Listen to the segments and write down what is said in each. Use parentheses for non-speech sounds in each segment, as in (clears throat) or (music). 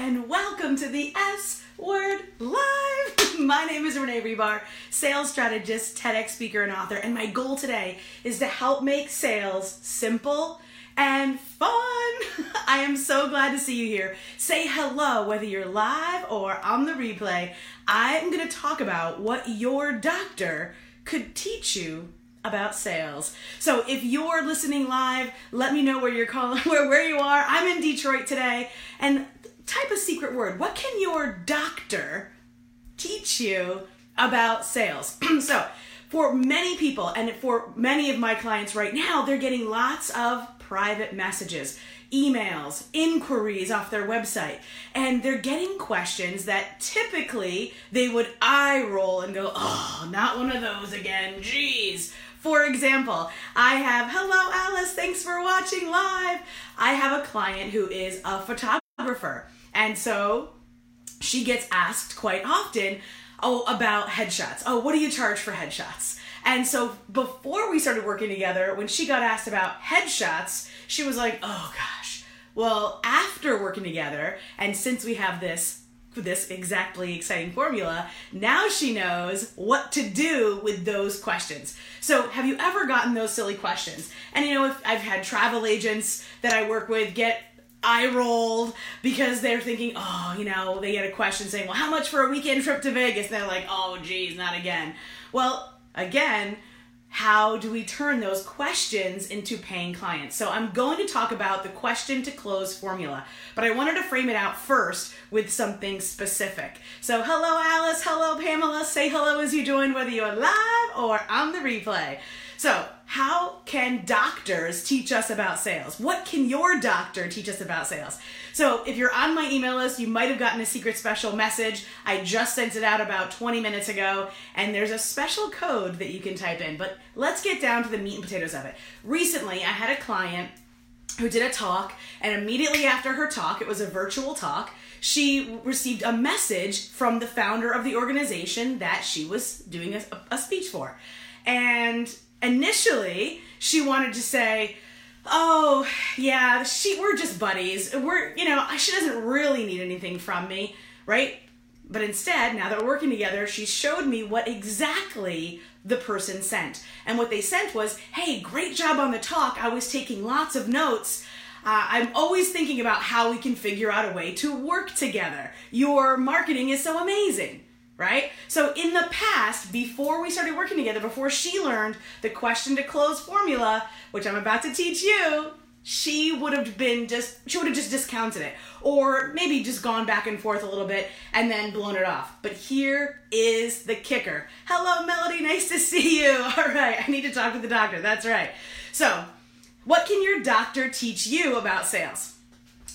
and welcome to the S Word Live. (laughs) my name is Renee Rebar, sales strategist, TEDx speaker, and author, and my goal today is to help make sales simple and fun. (laughs) I am so glad to see you here. Say hello, whether you're live or on the replay. I am going to talk about what your doctor could teach you about sales. So if you're listening live, let me know where you're calling, (laughs) where where you are. I'm in Detroit today, and type a secret word. What can your doctor teach you about sales? (clears throat) so for many people and for many of my clients right now, they're getting lots of private messages, emails, inquiries off their website, and they're getting questions that typically they would eye roll and go, oh, not one of those again, jeez. For example, I have, hello Alice, thanks for watching live. I have a client who is a photographer, and so she gets asked quite often, oh, about headshots. Oh, what do you charge for headshots? And so before we started working together, when she got asked about headshots, she was like, oh gosh. Well, after working together, and since we have this this exactly exciting formula, now she knows what to do with those questions. So, have you ever gotten those silly questions? And you know, if I've had travel agents that I work with get eye rolled because they're thinking, oh, you know, they get a question saying, well, how much for a weekend trip to Vegas? And they're like, oh, geez, not again. Well, again, how do we turn those questions into paying clients? So I'm going to talk about the question to close formula, but I wanted to frame it out first with something specific. So hello Alice, hello Pamela, say hello as you join whether you're live or on the replay. So, how can doctors teach us about sales? What can your doctor teach us about sales? So, if you're on my email list, you might have gotten a secret special message. I just sent it out about 20 minutes ago, and there's a special code that you can type in. But let's get down to the meat and potatoes of it. Recently, I had a client who did a talk, and immediately after her talk, it was a virtual talk, she received a message from the founder of the organization that she was doing a, a speech for. And initially she wanted to say, "Oh, yeah, she we're just buddies. We're, you know, she doesn't really need anything from me, right?" But instead, now that we're working together, she showed me what exactly the person sent. And what they sent was, "Hey, great job on the talk. I was taking lots of notes." Uh, I'm always thinking about how we can figure out a way to work together. Your marketing is so amazing right? So in the past, before we started working together, before she learned the question to close formula, which I'm about to teach you, she would have been just she would have just discounted it. Or maybe just gone back and forth a little bit and then blown it off. But here is the kicker. Hello melody. Nice to see you. (laughs) All right. I need to talk to the doctor. That's right. So what can your doctor teach you about sales?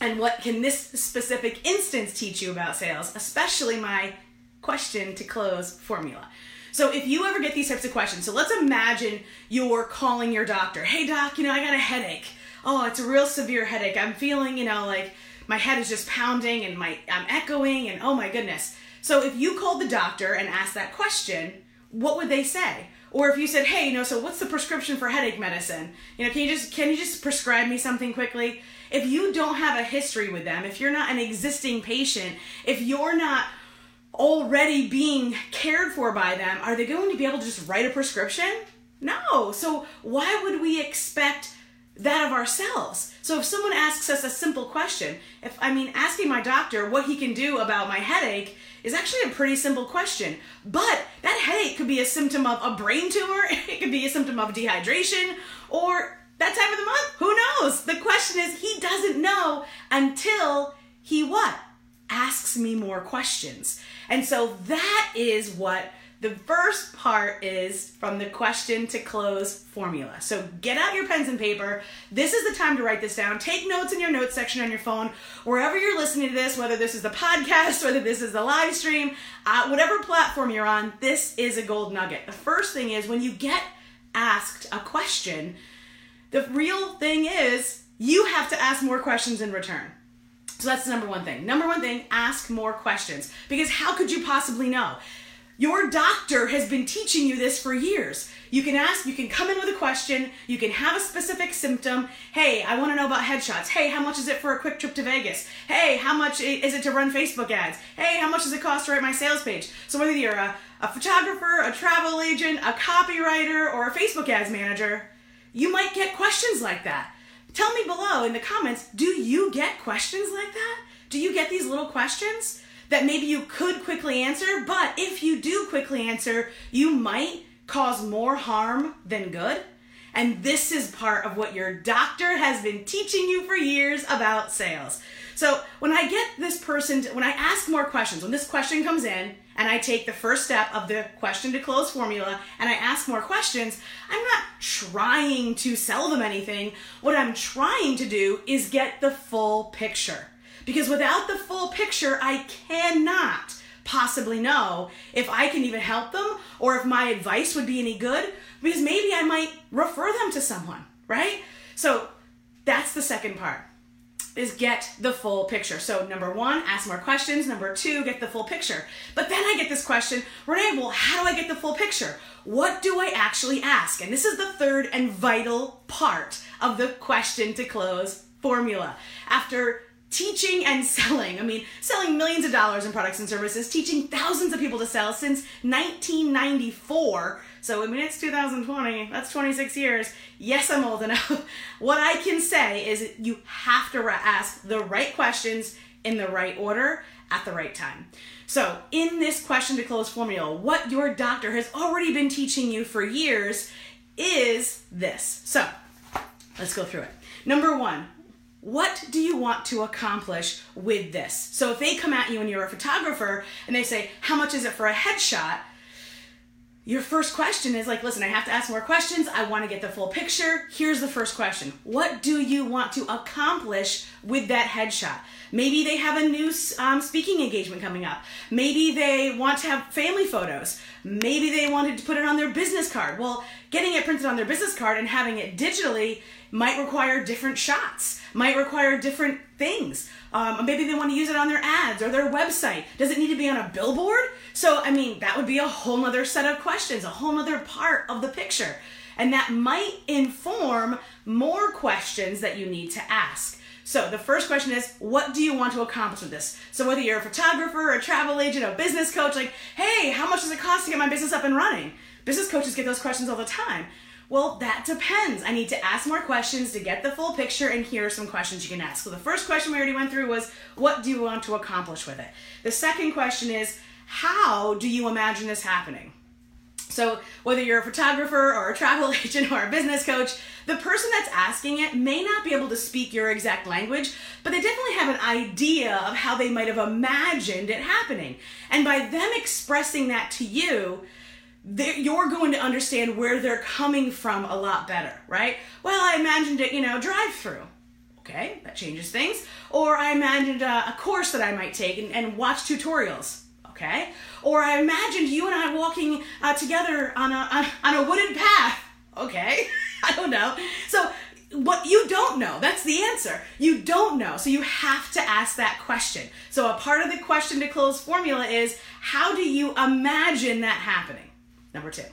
And what can this specific instance teach you about sales especially my question to close formula. So if you ever get these types of questions, so let's imagine you're calling your doctor, hey doc, you know, I got a headache. Oh, it's a real severe headache. I'm feeling, you know, like my head is just pounding and my I'm echoing and oh my goodness. So if you called the doctor and asked that question, what would they say? Or if you said, "Hey, you know, so what's the prescription for headache medicine? You know, can you just can you just prescribe me something quickly?" If you don't have a history with them, if you're not an existing patient, if you're not already being cared for by them, are they going to be able to just write a prescription? No. So why would we expect that of ourselves? So if someone asks us a simple question, if I mean asking my doctor what he can do about my headache is actually a pretty simple question. But that headache could be a symptom of a brain tumor, (laughs) it could be a symptom of dehydration, or that time of the month, who knows? The question is he doesn't know until he what? Asks me more questions. And so that is what the first part is from the question to close formula. So get out your pens and paper. This is the time to write this down. Take notes in your notes section on your phone, wherever you're listening to this, whether this is the podcast, (laughs) whether this is the live stream, uh, whatever platform you're on, this is a gold nugget. The first thing is when you get asked a question, the real thing is you have to ask more questions in return. So that's the number one thing. Number one thing, ask more questions. Because how could you possibly know? Your doctor has been teaching you this for years. You can ask, you can come in with a question, you can have a specific symptom. Hey, I want to know about headshots. Hey, how much is it for a quick trip to Vegas? Hey, how much is it to run Facebook ads? Hey, how much does it cost to write my sales page? So whether you're a, a photographer, a travel agent, a copywriter, or a Facebook ads manager, you might get questions like that. Tell me below in the comments, do you get questions like that? Do you get these little questions that maybe you could quickly answer, but if you do quickly answer, you might cause more harm than good? And this is part of what your doctor has been teaching you for years about sales. So when I get this person, to, when I ask more questions, when this question comes in, and I take the first step of the question to close formula and I ask more questions, I'm not trying to sell them anything. What I'm trying to do is get the full picture. Because without the full picture, I cannot possibly know if I can even help them or if my advice would be any good because maybe I might refer them to someone, right? So that's the second part is get the full picture. So number one, ask more questions. Number two, get the full picture. But then I get this question, Renee, well, how do I get the full picture? What do I actually ask? And this is the third and vital part of the question to close formula. After teaching and (laughs) selling. I mean, selling millions of dollars in products and services, teaching thousands of people to sell since 1994 so I mean, it's 2020. That's 26 years. Yes, I'm old enough. (laughs) what I can say is you have to ask the right questions in the right order at the right time. So, in this question to close formula, what your doctor has already been teaching you for years is this. So, let's go through it. Number one, what do you want to accomplish with this? So, if they come at you and you're a photographer and they say, How much is it for a headshot? your first question is like, listen, I have to ask more questions. I want to get the full picture. Here's the first question What do you want to accomplish with that headshot? Maybe they have a new um, speaking engagement coming up. Maybe they want to have family photos. Maybe they wanted to put it on their business card. Well, getting it printed on their business card and having it digitally might require different shots, might require different things. Um, maybe they want to use it on their ads or their website. Does it need to be on a billboard? So, I mean, that would be a whole nother set of questions, a whole nother part of the picture. And that might inform more questions that you need to ask. So, the first question is, what do you want to accomplish with this? So, whether you're a photographer, a travel agent, a business coach, like, hey, how much does it cost to get my business up and running? Business coaches get those questions all the time. Well, that depends. I need to ask more questions to get the full picture, and here are some questions you can ask. So, the first question we already went through was, what do you want to accomplish with it? The second question is, how do you imagine this happening? So, whether you're a photographer or a travel (laughs) agent or a business coach, the person that's asking it may not be able to speak your exact language, but they definitely have an idea of how they might have imagined it happening. And by them expressing that to you, you're going to understand where they're coming from a lot better, right? Well, I imagined it, you know, drive through. Okay, that changes things. Or I imagined a, a course that I might take and, and, watch tutorials. Okay, or I imagined you and I walking uh, together on a on, a wooded path. Okay, (laughs) I don't know. So what you don't know that's the answer you don't know so you have to ask that question so a part of the question to close formula is how do you imagine that happening Number two.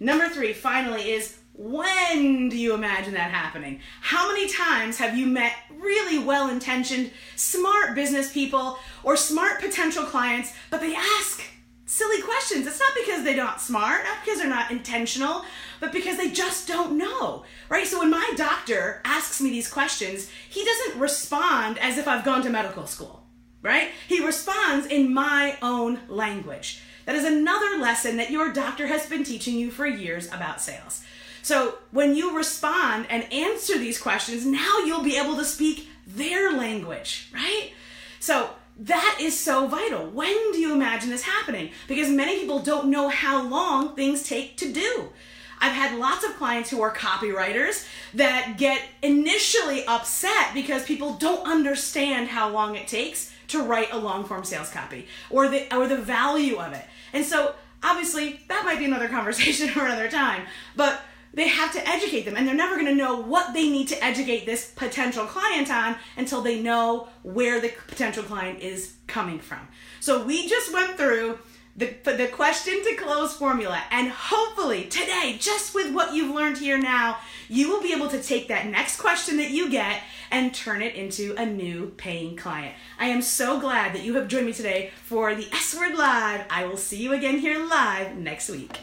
Number three, finally, is when do you imagine that happening? How many times have you met really well intentioned, smart business people or smart potential clients, but they ask silly questions? It's not because they're not smart, not because they're not intentional, but because they just don't know, right? So when my doctor asks me these questions, he doesn't respond as if I've gone to medical school, right? He responds in my own language. That is another lesson that your doctor has been teaching you for years about sales. So when you respond and answer these questions, now you'll be able to speak their language, right? So that is so vital. When do you imagine this happening? Because many people don't know how long things take to do. I've had lots of clients who are copywriters that get initially upset because people don't understand how long it takes to write a long form sales copy or the or the value of it. And so obviously that might be another (laughs) conversation for another time, but they have to educate them and they're never going to know what they need to educate this potential client on until they know where the potential client is coming from. So we just went through the, the question to close formula. And hopefully today, just with what you've learned here now, you will be able to take that next question that you get and turn it into a new paying client. I am so glad that you have joined me today for the S Word Live. I will see you again here live next week.